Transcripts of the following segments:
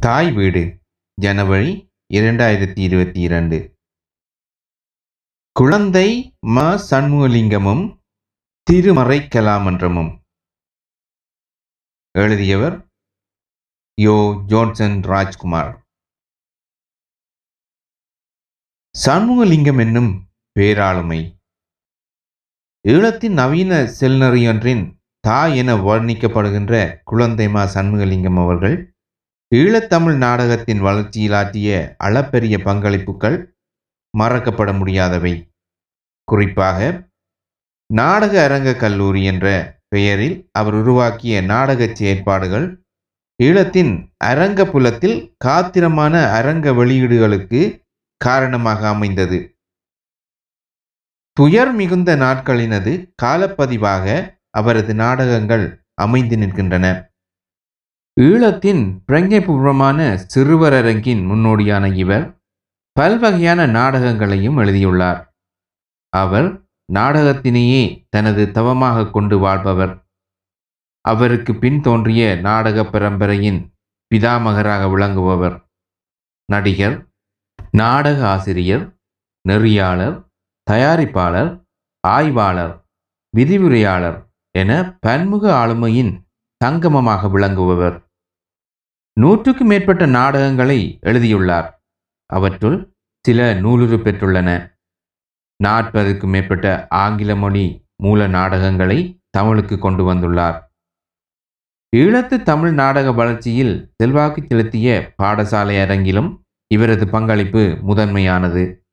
தாய் வீடு ஜனவரி இரண்டாயிரத்தி இருபத்தி இரண்டு. குழந்தை ம. சண்முகலிங்கமும் திருமறை கலாமன்றமும் எழுதியவர் யோ. ஜோன்சன் ராஜ்குமார். சண்முகலிங்கம் என்னும் பேராளுமை. ஈழத்தின் நவீன செல்நறியொன்றின் தாய் என வர்ணிக்கப்படுகின்ற குழந்தை மா. சண்முகலிங்கம் அவர்கள் ஈழத்தமிழ் நாடகத்தின் வளர்ச்சியில் ஆற்றிய அளப்பெரிய பங்களிப்புகள் மறக்கப்பட முடியாதவை. குறிப்பாக நாடக அரங்க கல்லூரி என்ற பெயரில் அவர் உருவாக்கிய நாடக செயற்பாடுகள் ஈழத்தின் அரங்க புலத்தில் காத்திரமான அரங்க வெளியீடுகளுக்கு காரணமாக அமைந்தது. துயர் மிகுந்த நாட்களினது காலப்பதிவாக அவரது நாடகங்கள் அமைந்து நிற்கின்றன. ஈழத்தின் பிரஞைபூர்வமான சிறுவரரங்கின் முன்னோடியான இவர் பல்வகையான நாடகங்களையும் எழுதியுள்ளார். அவர் நாடகத்தினையே தனது தவமாக கொண்டு வாழ்பவர். அவருக்கு பின் தோன்றிய நாடக பரம்பரையின் பிதாமகராக விளங்குபவர். நடிகர் நாடக ஆசிரியர் நெறியாளர் தயாரிப்பாளர் ஆய்வாளர் விதிவுரையாளர் என பன்முக ஆளுமையின் சங்கமமாக விளங்குபவர். நூற்றுக்கு மேற்பட்ட நாடகங்களை எழுதியுள்ளார். அவற்றுள் சில நூலுறு பெற்றுள்ளன. நாற்பதுக்கும் மேற்பட்ட ஆங்கில மொழி மூல நாடகங்களை தமிழுக்கு கொண்டு வந்துள்ளார். ஈழத்து தமிழ் நாடக வளர்ச்சியில் செல்வாக்கு செலுத்திய பாடசாலை அரங்கிலும் இவரது பங்களிப்பு முதன்மையானது.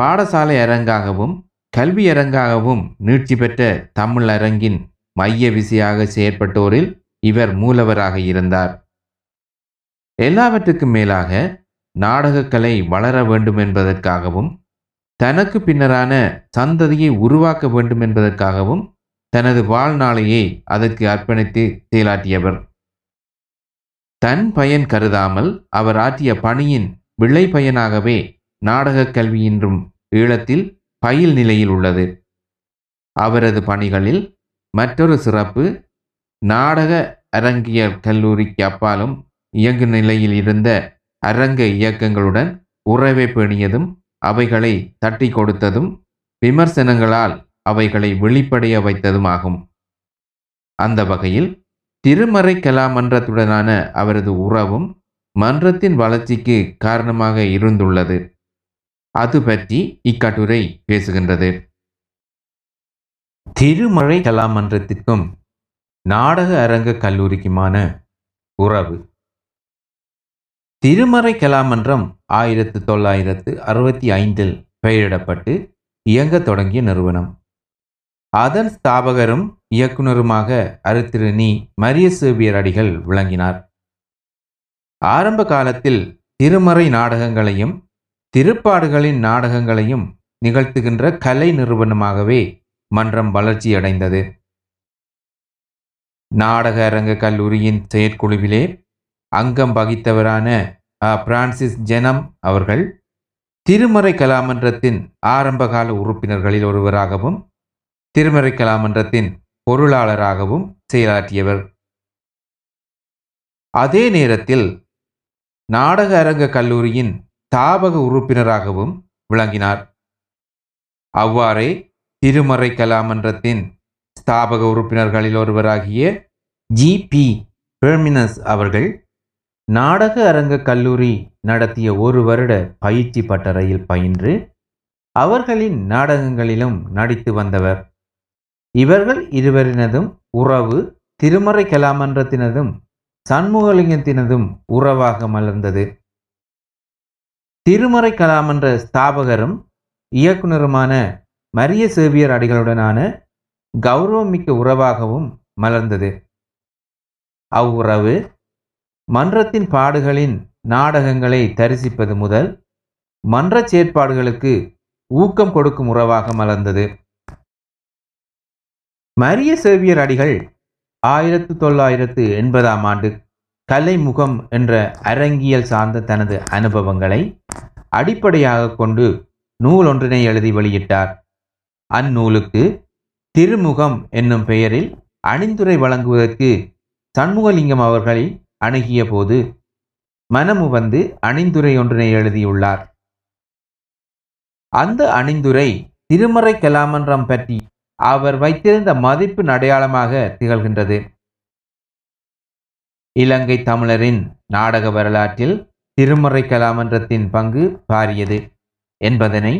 பாடசாலை அரங்காகவும் கல்வி அரங்காகவும் நீட்சி பெற்ற தமிழ் அரங்கின் மைய விசையாக செயற்பட்டோரில் இவர் மூலவராக இருந்தார். எல்லாவற்றுக்கும் மேலாக நாடகக்கலை வளர வேண்டும் என்பதற்காகவும் தனக்கு பின்னரான சந்ததியை உருவாக்க வேண்டும் என்பதற்காகவும் தனது வாழ்நாளையே அதற்கு அர்ப்பணித்து செயலாற்றியவர். தன் பயன் கருதாமல் அவர் ஆற்றிய பணியின் விளை பயனாகவே நாடகக் கல்வி இன்றும் ஈழத்தில் பயில் நிலையில் உள்ளது. அவரது பணிகளில் மற்றொரு சிறப்பு நாடக அரங்கியல் கல்லூரிக்கு அப்பாலும் இயங்கு நிலையில் இருந்த அரங்க இயக்கங்களுடன் உறவை பேணியதும் அவைகளை தட்டி கொடுத்ததும் விமர்சனங்களால் அவைகளை வெளிப்படைய வைத்ததும் ஆகும் அந்த வகையில் திருமறை கலாமன்றத்துடனான அவரது உறவும் மன்றத்தின் வளர்ச்சிக்கு காரணமாக இருந்துள்ளது. அது பற்றி இக்கட்டுரை பேசுகின்றது. திருமறை கலாமன்றத்திற்கும் நாடக அரங்க கல்லூரிக்குமான உறவு. திருமறை கலாமன்றம் ஆயிரத்து தொள்ளாயிரத்து அறுபத்தி ஐந்தில் பெயரிடப்பட்டு இயங்கத் தொடங்கிய நிறுவனம். அதன் ஸ்தாபகரும் இயக்குனருமாக அருத்திரு நீ மரிய சேவியர் அடிகள் விளங்கினார். ஆரம்ப காலத்தில் திருமறை நாடகங்களையும் திருப்பாடுகளின் நாடகங்களையும் நிகழ்த்துகின்ற கலை நிறுவனமாகவே மன்றம் வளர்ச்சியடைந்தது. நாடக அரங்க கல்லூரியின் செயற்குழுவிலே அங்கம் வகித்தவரான பிரான்சிஸ் ஜெனம் அவர்கள் திருமறை கலாமன்றத்தின் ஆரம்பகால உறுப்பினர்களில் ஒருவராகவும் திருமறை கலாமன்றத்தின் பொருளாளராகவும் செயலாற்றியவர். அதே நேரத்தில் நாடக அரங்க கல்லூரியின் தாபக உறுப்பினராகவும் விளங்கினார். அவ்வாறே திருமறை கலாமன்றத்தின் ஸ்தாபக உறுப்பினர்களில் ஒருவராகிய ஜி பி பெர்மினஸ் அவர்கள் நாடக அரங்க கல்லூரி நடத்திய ஒரு வருட பயிற்சி பட்டறையில் பயின்று அவர்களின் நாடகங்களிலும் நடித்து வந்தவர். இவர்கள் இருவரினதும் உறவு திருமறை கலாமன்றத்தினதும் சண்முகலிங்கத்தினதும் உறவாக மலர்ந்தது. திருமறை கலாமன்ற ஸ்தாபகரும் இயக்குனருமான மரிய சேவியர் அடிகளுடனான கௌரவமிக்க உறவாகவும் மலர்ந்தது. அவ்வுறவு மன்றத்தின் பாடுகளின் நாடகங்களை தரிசிப்பது முதல் மன்ற செயற்பாடுகளுக்கு ஊக்கம் கொடுக்கும் உறவாக மலர்ந்தது. மரிய சேவியர் அடிகள் ஆயிரத்து தொள்ளாயிரத்து எண்பதாம் ஆண்டு கலைமுகம் என்ற அரங்கியல் சார்ந்த தனது அனுபவங்களை அடிப்படையாக கொண்டு நூல் ஒன்றினை எழுதி வெளியிட்டார். அந்நூலுக்கு திருமுகம் என்னும் பெயரில் அணிந்துரை வழங்குவதற்கு சண்முகலிங்கம் அவர்களை அணுகிய போது மனமு வந்து அணிந்துரை ஒன்றினை எழுதியுள்ளார். அந்த அணிந்துரை திருமறை கலாமன்றம் பற்றி அவர் வைத்திருந்த மதிப்பு அடையாளமாக திகழ்கின்றது. இலங்கை தமிழரின் நாடக வரலாற்றில் திருமறை கலாமன்றத்தின் பங்கு பாரியது என்பதனை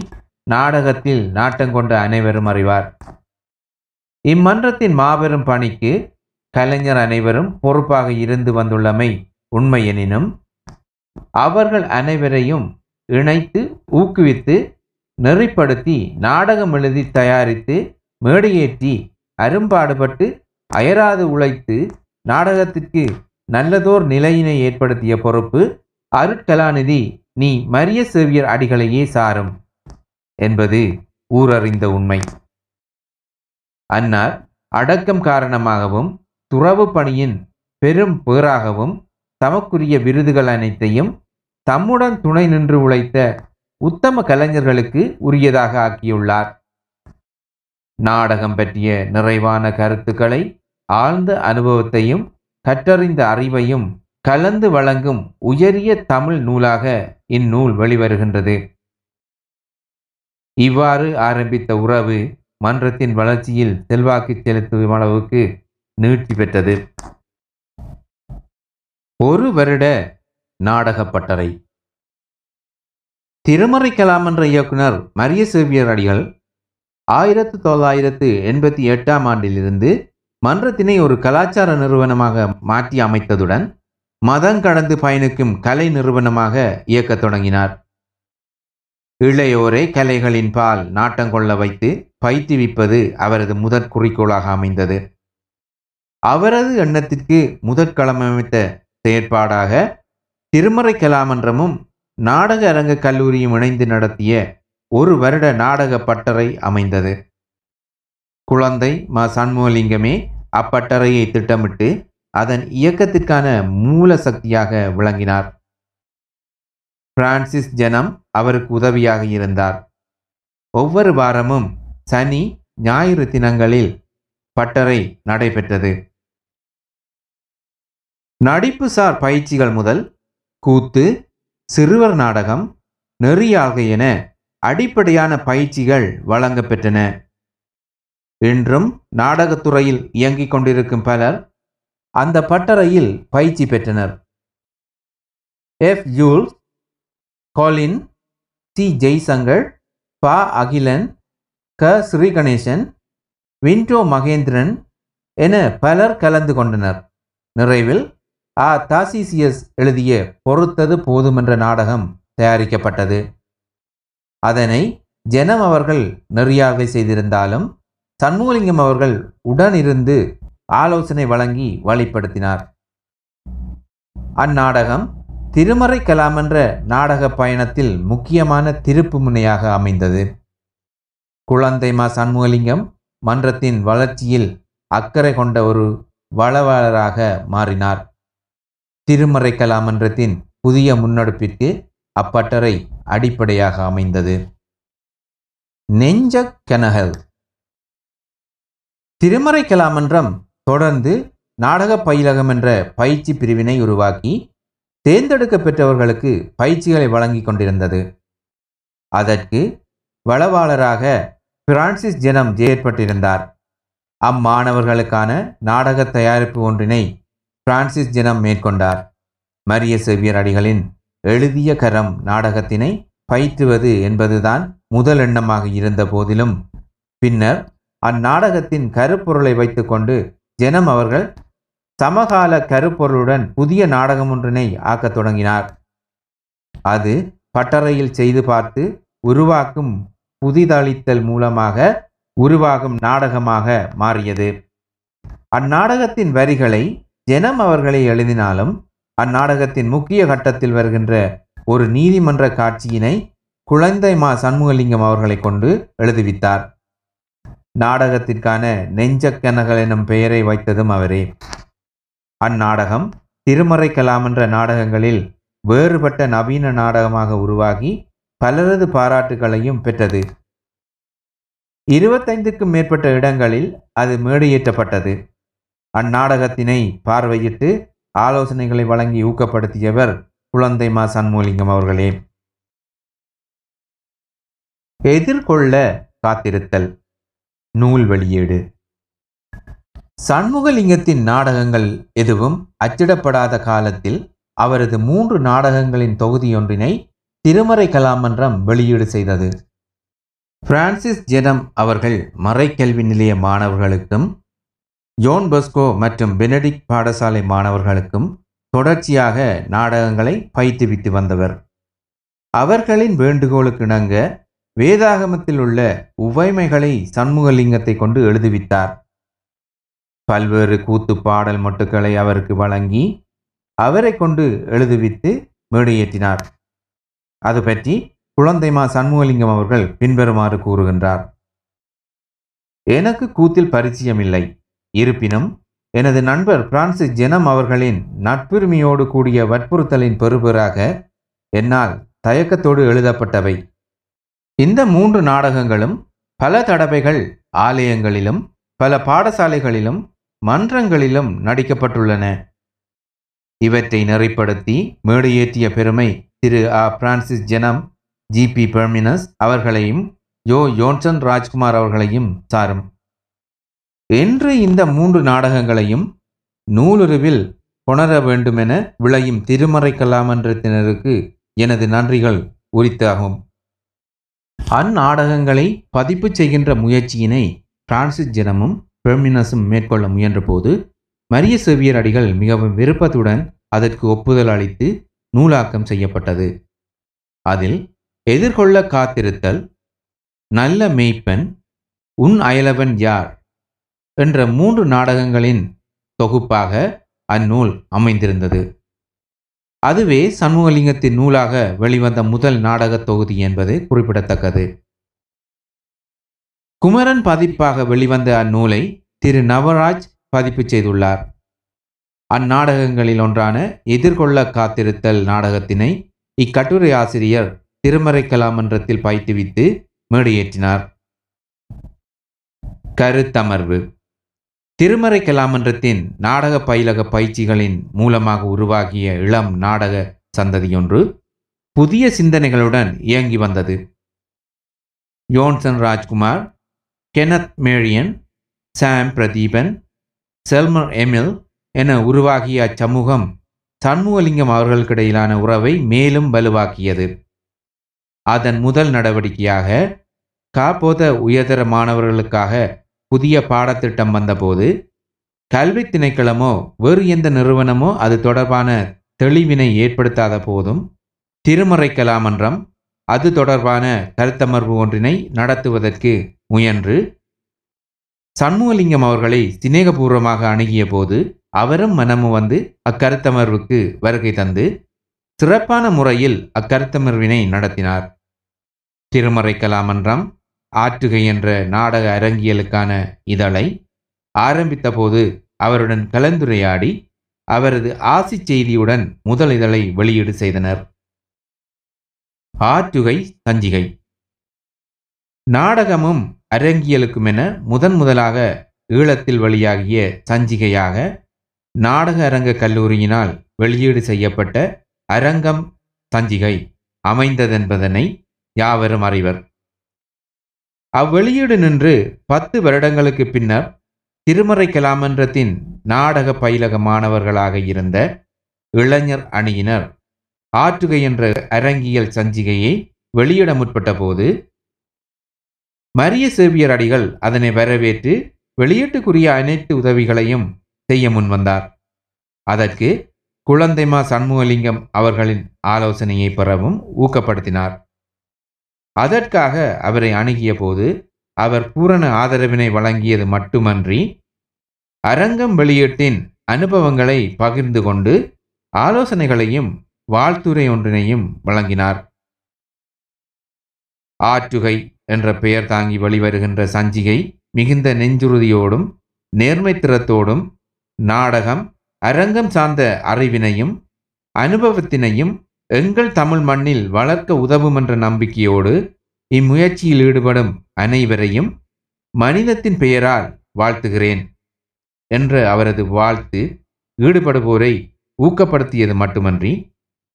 நாடகத்தில் நாட்டங்கொண்ட அனைவரும் அறிவார். இம்மன்றத்தின் மாபெரும் பணிக்கு கலைஞர் அனைவரும் பொறுப்பாக இருந்து வந்துள்ளமை உண்மை எனினும் அவர்கள் அனைவரையும் இணைத்து ஊக்குவித்து நெறிப்படுத்தி நாடகம் எழுதி தயாரித்து மேடையேற்றி அரும்பாடுபட்டு அயராது உழைத்து நாடகத்திற்கு நல்லதோர் நிலையினை ஏற்படுத்திய பொறுப்பு அருட்கலாநிதி நீ மரிய சேவியர் அடிகளையே சாரும் என்பது ஊரறிந்த உண்மை. அன்னார் அடக்கம் காரணமாகவும் துறவு பணியின் பெரும் பேராகவும் தமக்குரிய விருதுகள் அனைத்தையும் தம்முடன் துணை நின்று உழைத்த உத்தம கலைஞர்களுக்கு உரியதாக ஆக்கியுள்ளார். நாடகம் பற்றிய நிறைவான கருத்துக்களை ஆழ்ந்த அனுபவத்தையும் கற்றறிந்த அறிவையும் கலந்து வழங்கும் உயரிய தமிழ் நூலாக இந்நூல் வெளிவருகின்றது. இவ்வாறு ஆரம்பித்த உறவு மன்றத்தின் வளர்ச்சியில் செல்வாக்கு செலுத்தும் அளவுக்கு நீட்சி பெற்றது. ஒரு வருட நாடகப் பட்டறை திருமறை கலாம் என்ற இயக்குனர் மரிய சேவியர் அடிகள் ஆயிரத்து தொள்ளாயிரத்து எண்பத்தி எட்டாம் ஆண்டிலிருந்து மன்றத்தினை ஒரு கலாச்சார நிறுவனமாக மாற்றி அமைத்ததுடன் மதம் கடந்து பயணிக்கும் கலை நிறுவனமாக இயக்கத் தொடங்கினார். இளையோரை கலைகளின் பால் நாட்டங்கொள்ள வைத்து பயிற்றுவிப்பது அவரது முதற் குறிக்கோளாக அமைந்தது. அவரது எண்ணத்திற்கு முதற்களமமைத்த செயற்பாடாக திருமறை கலாமன்றமும் நாடக அரங்க கல்லூரியும் இணைந்து நடத்திய ஒரு வருட நாடக பட்டறை அமைந்தது. குழந்தை ம. சண்முகலிங்கமே அப்பட்டறையை திட்டமிட்டு அதன் இயக்கத்திற்கான மூல சக்தியாக விளங்கினார். பிரான்சிஸ் ஜனம் அவருக்கு உதவியாக இருந்தார். ஒவ்வொரு வாரமும் சனி ஞாயிறு தினங்களில் பட்டறை நடைபெற்றது. நடிப்புசார் பயிற்சிகள் முதல் கூத்து சிறுவர் நாடகம் நெறியாக என அடிப்படையான பயிற்சிகள் வழங்கப்பெற்றன. இன்றும் நாடகத்துறையில் இயங்கிக் கொண்டிருக்கும் பலர் அந்த பட்டறையில் பயிற்சி பெற்றனர். F. Jules Colin C. Jaishankar ப. அகிலன் க. ஸ்ரீகணேசன் விண்டோ மகேந்திரன் என பலர் கலந்து கொண்டனர். நிறைவில் ஆ தாசிசியஸ் எழுதிய பொறுத்தது போதுமென்ற நாடகம் தயாரிக்கப்பட்டது. அதனை ஜனம் அவர்கள் நெறியாகை செய்திருந்தாலும் சண்முகலிங்கம் அவர்கள் உடனிருந்து ஆலோசனை வழங்கி வழிப்படுத்தினார். அந்நாடகம் திருமறை கலாம் என்ற நாடக பயணத்தில் முக்கியமான திருப்பு முனையாக அமைந்தது. குழந்தை மா சண்முகலிங்கம் மன்றத்தின் வளர்ச்சியில் அக்கறை கொண்ட ஒரு வளவாளராக மாறினார். திருமறை கலாமன்றத்தின் புதிய முன்னெடுப்பிற்கு அப்பட்டறை அடிப்படையாக அமைந்தது. நெஞ்ச கெனகல் திருமறை கலாமன்றம் தொடர்ந்து நாடக பயிலகம் என்ற பயிற்சி பிரிவினை உருவாக்கி தேர்ந்தெடுக்க பெற்றவர்களுக்கு பயிற்சிகளை வழங்கி கொண்டிருந்தது. அதற்கு வளவாளராக பிரான்சிஸ் ஜெனம் ஏற்பட்டிருந்தார். அம்மாணவர்களுக்கான நாடக தயாரிப்பு ஒன்றினை பிரான்சிஸ் ஜெனம் மேற்கொண்டார். மரிய செவ்வியர் அடிகளின் எழுதிய கரம் நாடகத்தினை பயிற்றுவது என்பதுதான் முதல் எண்ணமாக இருந்த போதிலும் பின்னர் அந்நாடகத்தின் கருப்பொருளை வைத்துக்கொண்டு ஜனம் அவர்கள் சமகால கருப்பொருளுடன் புதிய நாடகம் ஒன்றினை ஆக்கத் தொடங்கினார். அது பட்டறையில் செய்து பார்த்து உருவாக்கும் புதிதளித்தல் மூலமாக உருவாகும் நாடகமாக மாறியது. அந்நாடகத்தின் வரிகளை ஜனம் அவர்களை எழுதினாலும் அந்நாடகத்தின் முக்கிய கட்டத்தில் வருகின்ற ஒரு நீதிமன்ற காட்சியினை குழந்தை மா சண்முகலிங்கம் அவர்களை கொண்டு எழுதுவித்தார். நாடகத்திற்கான நெஞ்சக்கனகள் எனும் பெயரை வைத்ததும் அவரே. அந்நாடகம் திருமறை கலாம் என்ற நாடகங்களில் வேறுபட்ட நவீன நாடகமாக உருவாகி பலரது பாராட்டுகளையும் பெற்றது. இருபத்தைந்துக்கும் மேற்பட்ட இடங்களில் அது மேடையேற்றப்பட்டது. அந்நாடகத்தினை பார்வையிட்டு ஆலோசனைகளை வழங்கி ஊக்கப்படுத்தியவர் குழந்தை மா சண்முகலிங்கம் அவர்களே. எதிர்கொள்ள காத்திருத்தல். நூல் வெளியீடு. சண்முகலிங்கத்தின் நாடகங்கள் எதுவும் அச்சிடப்படாத காலத்தில் அவரது மூன்று நாடகங்களின் தொகுதியொன்றினை திருமறை கலாமன்றம் வெளியீடு செய்தது. பிரான்சிஸ் ஜெனம் அவர்கள் மறைக்கல்வி நிலைய மாணவர்களுக்கும் ஜோன் பஸ்கோ மற்றும் பெனடிக் பாடசாலை மாணவர்களுக்கும் தொடர்ச்சியாக நாடகங்களை பயிற்றுவித்து வந்தவர். அவர்களின் வேண்டுகோளுக்கு இணங்க வேதாகமத்தில் உள்ள உவைமைகளை சண்முகலிங்கத்தை கொண்டு எழுதுவித்தார் பல்வேறு கூத்து பாடல் மொட்டுக்களை அவருக்கு வழங்கி அவரை கொண்டு எழுதுவித்து மேடையேற்றினார். அது பற்றி குழந்தைமா சண்முகலிங்கம் அவர்கள் பின்வருமாறு கூறுகின்றார். எனக்கு கூத்தில் பரிச்சயமில்லை. இருப்பினும் எனது நண்பர் பிரான்சிஸ் ஜெனம் அவர்களின் நட்புரிமையோடு கூடிய வற்புறுத்தலின் பெறுபெறாக என்னால் தயக்கத்தோடு எழுதப்பட்டவை. இந்த மூன்று நாடகங்களும் பல தடவைகள் ஆலயங்களிலும் பல பாடசாலைகளிலும் மன்றங்களிலும் நடிக்கப்பட்டுள்ளன. இவற்றை நெறிப்படுத்தி மேடையேற்றிய பெருமை திரு ஆ. பிரான்சிஸ் ஜெனம் ஜி. பி. பெர்மினஸ் அவர்களையும் யோ. யோன்சன் ராஜ்குமார் அவர்களையும் சாரும். என்று இந்த மூன்று நாடகங்களையும் நூலுருவில் கொணர வேண்டுமென விளையும் திருமறை கலாமன்றத்தினருக்கு எனது நன்றிகள் உரித்தாகும். அந்நாடகங்களை பதிப்பு செய்கின்ற முயற்சியினை பிரான்சிஸ் ஜனமும் பெர்மினஸும் மேற்கொள்ள முயன்றபோது மரிய செவியர் அடிகள் மிகவும் விருப்பத்துடன் அதற்கு ஒப்புதல் அளித்து நூலாக்கம் செய்யப்பட்டது. அதில் எதிர்கொள்ள காத்திருத்தல் நல்ல மெய்ப்பெண் உன் அயலவன் யார்? என்ற மூன்று நாடகங்களின் தொகுப்பாக அந்நூல் அமைந்திருந்தது. அதுவே சண்முகலிங்கத்தின் நூலாக வெளிவந்த முதல் நாடகத் தொகுதி என்பது குறிப்பிடத்தக்கது. குமரன் பதிப்பாக வெளிவந்த அந்நூலை திரு நவராஜ் பதிப்பு செய்துள்ளார். அந்நாடகங்களில் ஒன்றான எதிர்கொள்ள காத்திருத்தல் நாடகத்தினை இக்கட்டுரை ஆசிரியர் திருமறை கலாமன்றத்தில் பயிற்றுவித்து மேடையேற்றினார். கருத்தமர்வு. திருமறை கலாமன்றத்தின் நாடக பயிலக பயிற்சிகளின் மூலமாக உருவாகிய இளம் நாடக சந்ததியொன்று புதிய சிந்தனைகளுடன் இயங்கி வந்தது. Johnson Rajkumar Kenneth Marion Sam Pradeepan Selmer Emil என உருவாகிய அச்சமூகம் சண்முகலிங்கம் அவர்களுக்கிடையிலான உறவை மேலும் வலுவாக்கியது. அதன் முதல் நடவடிக்கையாக காப்போத உயர்தர மாணவர்களுக்காக புதிய பாடத்திட்டம் வந்தபோது கல்வி திணைக்களமோ வேறு எந்த நிறுவனமோ அது தொடர்பான தெளிவினை ஏற்படுத்தாத போதும் திருமறை கலாமன்றம் அது தொடர்பான கருத்தமர்வு ஒன்றினை நடத்துவதற்கு முயன்று சண்முகலிங்கம் அவர்களை சிநேகபூர்வமாக அணுகிய போது அவரும் மனமு வந்து அக்கருத்தமர்வுக்கு வருகை தந்து சிறப்பான முறையில் அக்கருத்தமர்வினை நடத்தினார். திருமறை கலாமன்றம் ஆற்றுகை என்ற நாடக அரங்கியலுக்கான இதழை ஆரம்பித்த போது அவருடன் கலந்துரையாடி அவரது ஆசி செய்தியுடன் முதல் இதழை வெளியீடு செய்தனர். ஆற்றுகை சஞ்சிகை நாடகமும் அரங்கியலுக்குமென முதன் முதலாக ஈழத்தில் வழியாகிய சஞ்சிகையாக நாடக அரங்க கல்லூரியினால் வெளியீடு செய்யப்பட்ட அரங்கம் சஞ்சிகை அமைந்ததென்பதனை யாவரும் அறிவர். அவ்வெளியீடு நின்று பத்து வருடங்களுக்கு பின்னர் திருமறை கலாமன்றத்தின் நாடக பயிலக மாணவர்களாக இருந்த இளைஞர் அணியினர் ஆற்றுகை என்ற அரங்கியல் சஞ்சிகையை வெளியிட முற்பட்ட போது மரிய சேவியர் அடிகள் அதனை வரவேற்று வெளியீட்டுக்குரிய அனைத்து உதவிகளையும் செய்ய முன்வந்தார் அதற்கு குழந்தைமா சண்முகலிங்கம் அவர்களின் ஆலோசனையை பெறவும் ஊக்கப்படுத்தினார். அதற்காக அவரை அணுகிய போது அவர் பூரண ஆதரவினை வழங்கியது மட்டுமன்றி அரங்கம் வெளியீட்டின் அனுபவங்களை பகிர்ந்து கொண்டு ஆலோசனைகளையும் வாழ்த்துரை ஒன்றினையும் வழங்கினார். ஆற்றுகை என்ற பெயர் தாங்கி வெளிவருகின்ற சஞ்சிகை மிகுந்த நெஞ்சுறுதியோடும் நேர்மைத்திறத்தோடும் நாடகம் அரங்கம் சார்ந்த அறிவினையும் அனுபவத்தினையும் எங்கள் தமிழ் மண்ணில் வளர்க்க உதவும் என்ற நம்பிக்கையோடு இம்முயற்சியில் ஈடுபடும் அனைவரையும் மனிதத்தின் பெயரால் வாழ்த்துகிறேன் என்ற அவரது வாழ்த்து ஈடுபடுவோரை ஊக்கப்படுத்தியது மட்டுமன்றி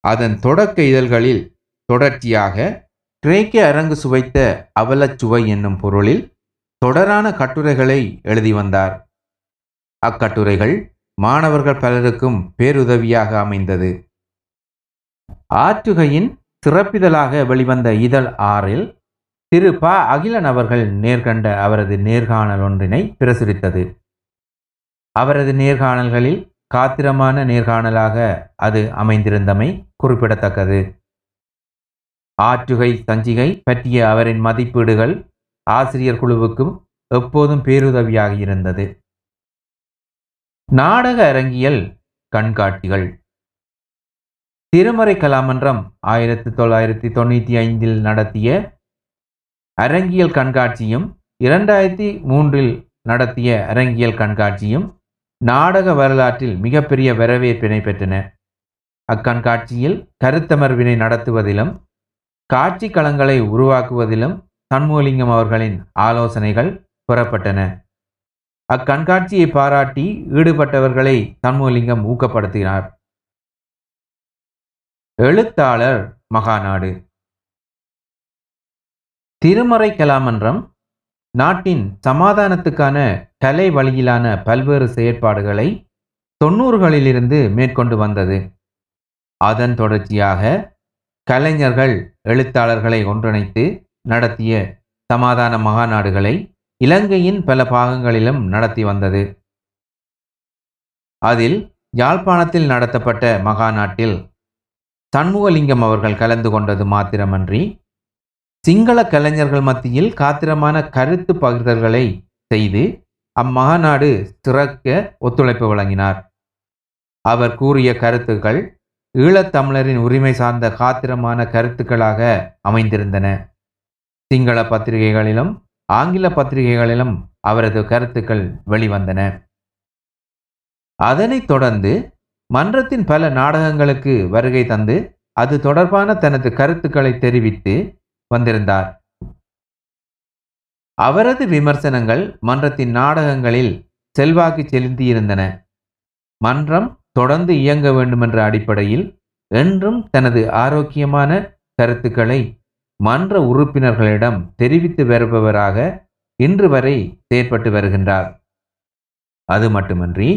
அதன் தொடக்க இதழ்களில் தொடர்ச்சியாக கிரேக்க அரங்கு சுவைத்த அவலச்சுவை என்னும் பொருளில் தொடரான கட்டுரைகளை எழுதி வந்தார். அக்கட்டுரைகள் மாணவர்கள் பலருக்கும் பேருதவியாக அமைந்தது. ஆற்றுகையின் சிறப்பிதழாக வெளிவந்த இதழ் ஆறில் திரு ப. அகிலன் அவர்கள் நேர்கண்ட அவரது நேர்காணல் ஒன்றினை பிரசுரித்தது. அவரது நேர்காணல்களில் காத்திரமான நேர்காணலாக அது அமைந்திருந்தமை குறிப்பிடத்தக்கது. ஆற்றுகை சஞ்சிகை பற்றிய அவரின் மதிப்பீடுகள் ஆசிரியர் குழுவுக்கும் எப்போதும் பேருதவியாக இருந்தது. நாடக அரங்கியல் கண்காட்சிகள். திருமறை கலாமன்றம் ஆயிரத்தி தொள்ளாயிரத்தி தொண்ணூற்றி ஐந்தில் நடத்திய அரங்கியல் கண்காட்சியும் இரண்டாயிரத்தி மூன்றில் நடத்திய அரங்கியல் கண்காட்சியும் நாடக வரலாற்றில் மிகப்பெரிய வரவேற்பினை பெற்றன. அக்கண்காட்சியில் கருத்தமர்வினை நடத்துவதிலும் காட்சி களங்களை உருவாக்குவதிலும் சண்முகலிங்கம் அவர்களின் ஆலோசனைகள் பெறப்பட்டன. அக்கண்காட்சியை பாராட்டி ஈடுபட்டவர்களை சண்முகலிங்கம் ஊக்கப்படுத்தினார். எழுத்தாளர் மகாநாடு. திருமறை கலாமன்றம் நாட்டின் சமாதானத்துக்கான கலை வழியிலான பல்வேறு செயற்பாடுகளை தொன்னூறுகளிலிருந்து மேற்கொண்டு வந்தது. அதன் தொடர்ச்சியாக கலைஞர்கள் எழுத்தாளர்களை ஒன்றிணைத்து நடத்திய சமாதான மகாநாடுகளை இலங்கையின் பல பாகங்களிலும் நடத்தி வந்தது. அதில் யாழ்ப்பாணத்தில் நடத்தப்பட்ட மகாநாட்டில் சண்முகலிங்கம் அவர்கள் கலந்து கொண்டது மாத்திரமன்றி சிங்கள கலைஞர்கள் மத்தியில் காத்திரமான கருத்து பகிர்தல்களை செய்து அம்மகாநாடு சிறக்க ஒத்துழைப்பு வழங்கினார். அவர் கூறிய கருத்துக்கள் ஈழத்தமிழரின் உரிமை சார்ந்த காத்திரமான கருத்துக்களாக அமைந்திருந்தன. சிங்கள பத்திரிகைகளிலும் ஆங்கில பத்திரிகைகளிலும் அவரது கருத்துக்கள் வெளிவந்தன. அதனைத் தொடர்ந்து மன்றத்தின் பல நாடகங்களுக்கு வருகை தந்து அது தொடர்பான தனது கருத்துக்களை தெரிவித்து வந்திருந்தார். அவரது விமர்சனங்கள் மன்றத்தின் நாடகங்களில் செல்வாக்கு செலுத்தியிருந்தன. மன்றம் தொடர்ந்து இயங்க வேண்டுமென்ற அடிப்படையில் என்றும் தனது ஆரோக்கியமான கருத்துக்களை மன்ற உறுப்பினர்களிடம் தெரிவித்து வருபவராக இன்று வரை செயற்பட்டு வருகின்றார். அது மட்டுமன்றி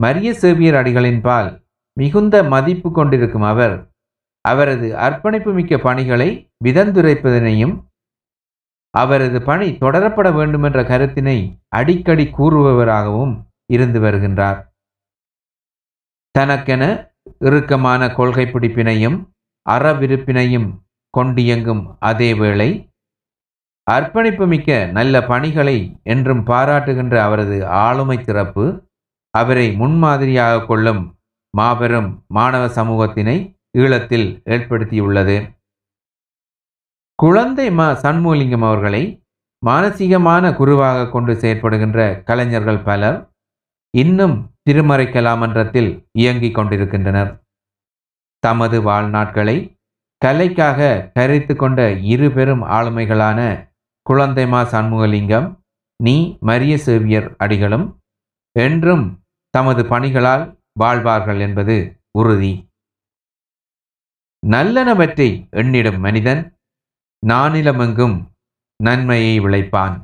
மரிய சேவியர் அடிகளின் பால் மிகுந்த மதிப்பு கொண்டிருக்கும் அவர் அவரது அர்ப்பணிப்பு மிக்க பணிகளை விதந்துரைப்பதனையும் அவரது பணி தொடரப்பட வேண்டுமென்ற கருத்தினை அடிக்கடி கூறுபவராகவும் இருந்து வருகின்றார். தனக்கென இறுக்கமான கொள்கை பிடிப்பினையும் அறவிருப்பினையும் கொண்டியங்கும் அதே வேளை அர்ப்பணிப்பு மிக்க நல்ல பணிகளை என்றும் பாராட்டுகின்ற அவரது ஆளுமை சிறப்பு அவரை முன்மாதிரியாக கொள்ளும் மாபெரும் மாணவ சமூகத்தினை ஈழத்தில் ஏற்படுத்தியுள்ளது. குழந்தை ம சண்முகலிங்கம் அவர்களை மானசீகமான குருவாக கொண்டு செயற்படுகின்ற கலைஞர்கள் பலர் இன்னும் திருமறை கலாமன்றத்தில் இயங்கிக் கொண்டிருக்கின்றனர். தமது வாழ்நாட்களை கலைக்காக கரித்து கொண்ட இரு பெரும் ஆளுமைகளான குழந்தைமா சண்முகலிங்கம் நீ மரிய சேவியர் அடிகளும் என்றும் தமது பணிகளால் வாழ்வார்கள் என்பது உறுதி. நல்லனவற்றை எண்ணிடும் மனிதன் நானிலமெங்கும் நன்மையை விளைப்பான்.